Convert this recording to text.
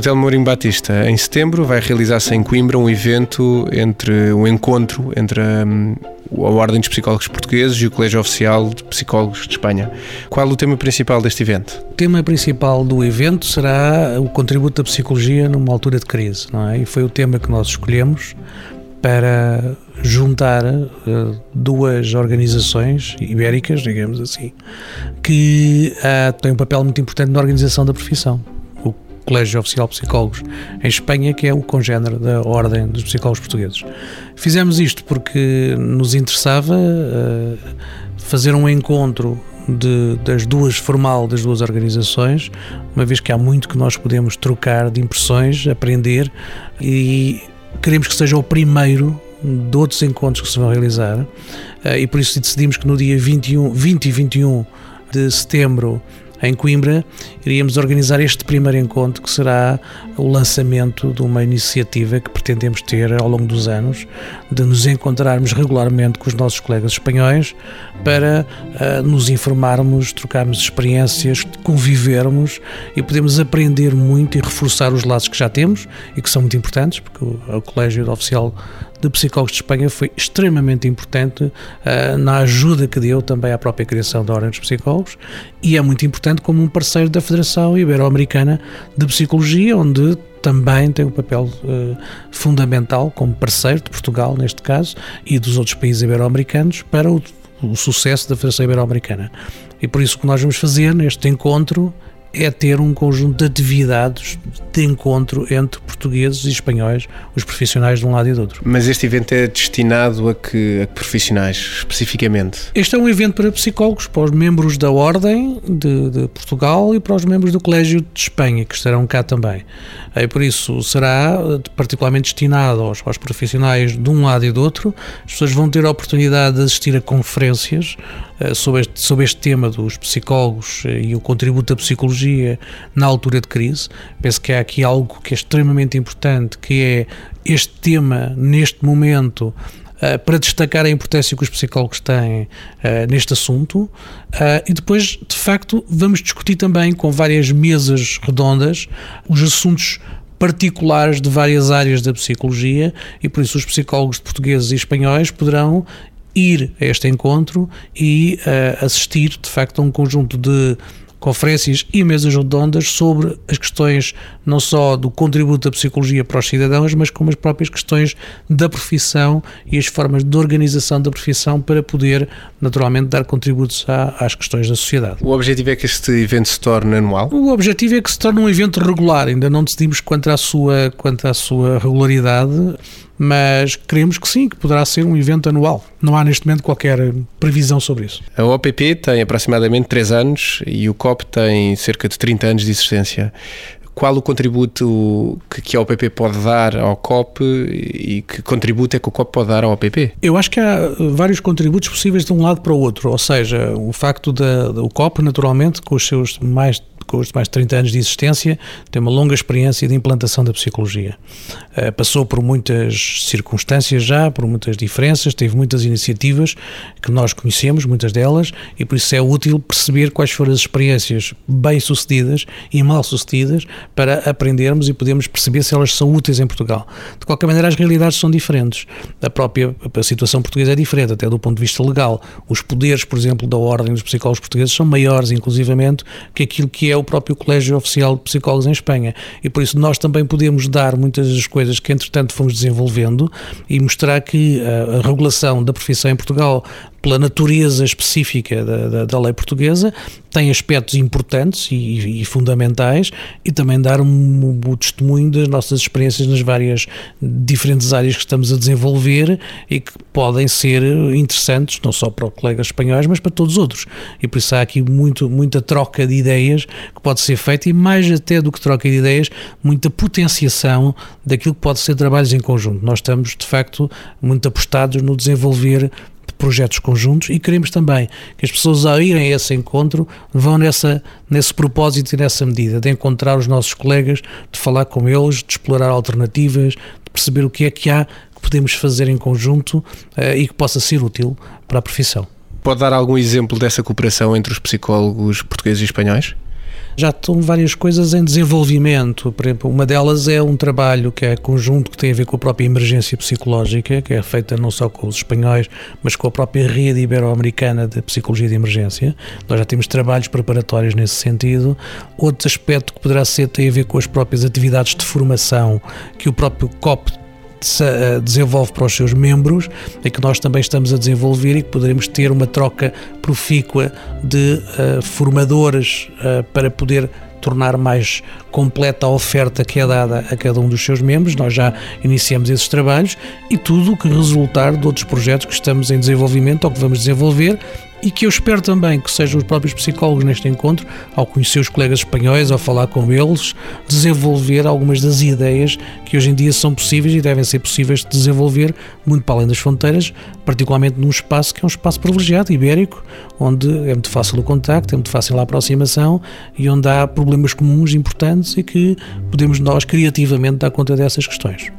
Telmo Mourinho Batista, em setembro vai realizar-se em Coimbra um evento entre um encontro entre a, hum, a Ordem dos Psicólogos Portugueses e o Colégio Oficial de Psicólogos de Espanha. Qual o tema principal deste evento? O tema principal do evento será o contributo da psicologia numa altura de crise, não é? E foi o tema que nós escolhemos para juntar uh, duas organizações ibéricas, digamos assim, que uh, têm um papel muito importante na organização da profissão. Colégio Oficial de Psicólogos em Espanha, que é o congénero da Ordem dos Psicólogos Portugueses. Fizemos isto porque nos interessava uh, fazer um encontro de, das duas formal das duas organizações, uma vez que há muito que nós podemos trocar de impressões, aprender e queremos que seja o primeiro de outros encontros que se vão realizar eh, e por isso decidimos que no dia 21, 20 e 21 de setembro em Coimbra, iríamos organizar este primeiro encontro que será o lançamento de uma iniciativa que pretendemos ter ao longo dos anos, de nos encontrarmos regularmente com os nossos colegas espanhóis para uh, nos informarmos, trocarmos experiências, convivermos e podemos aprender muito e reforçar os laços que já temos e que são muito importantes, porque o, o Colégio Oficial de Psicólogos de Espanha foi extremamente importante uh, na ajuda que deu também à própria criação da Ordem dos Psicólogos e é muito importante como um parceiro da Federação Ibero-Americana de Psicologia, onde também tem um papel uh, fundamental como parceiro de Portugal, neste caso, e dos outros países ibero-americanos para o, o sucesso da Federação Ibero-Americana. E por isso o que nós vamos fazer neste encontro é ter um conjunto de atividades de encontro entre portugueses e espanhóis, os profissionais de um lado e do outro. Mas este evento é destinado a que, a que profissionais, especificamente? Este é um evento para psicólogos, para os membros da Ordem de, de Portugal e para os membros do Colégio de Espanha, que estarão cá também. E por isso será particularmente destinado aos, aos profissionais de um lado e do outro. As pessoas vão ter a oportunidade de assistir a conferências sobre, este, sobre este tema dos psicólogos uh, e o contributo da psicologia na altura de crise. Penso que há aqui algo que é extremamente importante, que é este tema, neste momento, Uh, para destacar a importância que os psicólogos têm neste assunto. E depois, de facto, vamos discutir também com várias mesas redondas os assuntos particulares de várias áreas da psicologia e por isso os psicólogos portugueses e espanhóis poderão ir a este encontro e assistir, de facto, a um conjunto de conferências e mesas redondas sobre as questões não só do contributo da psicologia para os cidadãos, mas como as próprias questões da profissão e as formas de organização da profissão para poder, naturalmente, dar contributos às questões da sociedade. O objetivo é que este evento se torne anual? O objetivo é que se torne um evento regular, ainda não decidimos quanto à sua, quanto à sua regularidade mas queremos que sim, que poderá ser um evento anual. Não há neste momento qualquer previsão sobre isso. A OPP tem aproximadamente 3 anos e o COP tem cerca de 30 anos de existência. Qual o contributo que a OPP pode dar ao COP e que contributo é que o COP pode dar ao OPP? Eu acho que há vários contributos possíveis de um lado para o outro, ou seja, o facto do COP, naturalmente, com os seus mais com mais de 30 anos de existência, tem uma longa experiência de implantação da psicologia. Uh, passou por muitas circunstâncias já, por muitas diferenças, teve muitas iniciativas que nós conhecemos, muitas delas, e por isso é útil perceber quais foram as experiências bem-sucedidas e mal-sucedidas para aprendermos e podermos perceber se elas são úteis em Portugal. De qualquer maneira, as realidades são diferentes. A própria a situação portuguesa é diferente, até do ponto de vista legal. Os poderes, por exemplo, da Ordem dos Psicólogos Portugueses são maiores, inclusivamente, que aquilo que é é o próprio Colégio Oficial de Psicólogos em Espanha. E por isso nós também podemos dar muitas das coisas que, entretanto, fomos desenvolvendo e mostrar que a, a regulação da profissão em Portugal pela natureza específica da, da, da, lei portuguesa, tem aspectos importantes e, e fundamentais e também dar um, um, um, testemunho das nossas experiências nas várias diferentes áreas que estamos a desenvolver e que podem ser interessantes, não só para os colegas espanhóis, mas para todos os outros. E por isso há aqui muito, muita troca de ideias que pode ser feita e mais até do que troca de ideias, muita potenciação daquilo que pode ser trabalhos em conjunto. Nós estamos, de facto, muito apostados no desenvolver projetos conjuntos e queremos também que as pessoas ao irem a esse encontro vão nessa, nesse propósito e nessa medida, de encontrar os nossos colegas, de falar com eles, de explorar alternativas, de perceber o que é que há que podemos fazer em conjunto uh, e que possa ser útil para a profissão. Pode dar algum exemplo dessa cooperação entre os psicólogos portugueses e espanhóis? Já estão várias coisas em desenvolvimento. Por exemplo, uma delas é um trabalho que é conjunto que tem a ver com a própria emergência psicológica, que é feita não só com os espanhóis, mas com a própria rede ibero-americana de psicologia de emergência. Nós já temos trabalhos preparatórios nesse sentido. Outro aspecto que poderá ser tem a ver com as próprias atividades de formação que o próprio COP desenvolve para os seus membros e que nós também estamos a desenvolver e que poderemos ter uma troca profícua de uh, formadores uh, para poder tornar mais completa a oferta que é dada a cada um dos seus membros. Nós já iniciamos esses trabalhos e tudo o que resultar de outros projetos que estamos em desenvolvimento ou que vamos desenvolver e que eu espero também que sejam os próprios psicólogos neste encontro, ao conhecer os colegas espanhóis, ao falar com eles, desenvolver algumas das ideias que hoje em dia são possíveis e devem ser possíveis de desenvolver muito para além das fronteiras, particularmente num espaço que é um espaço privilegiado, ibérico, onde é muito fácil o contacto, é muito fácil a aproximação e onde há problemas comuns importantes e que podemos nós criativamente dar conta dessas questões.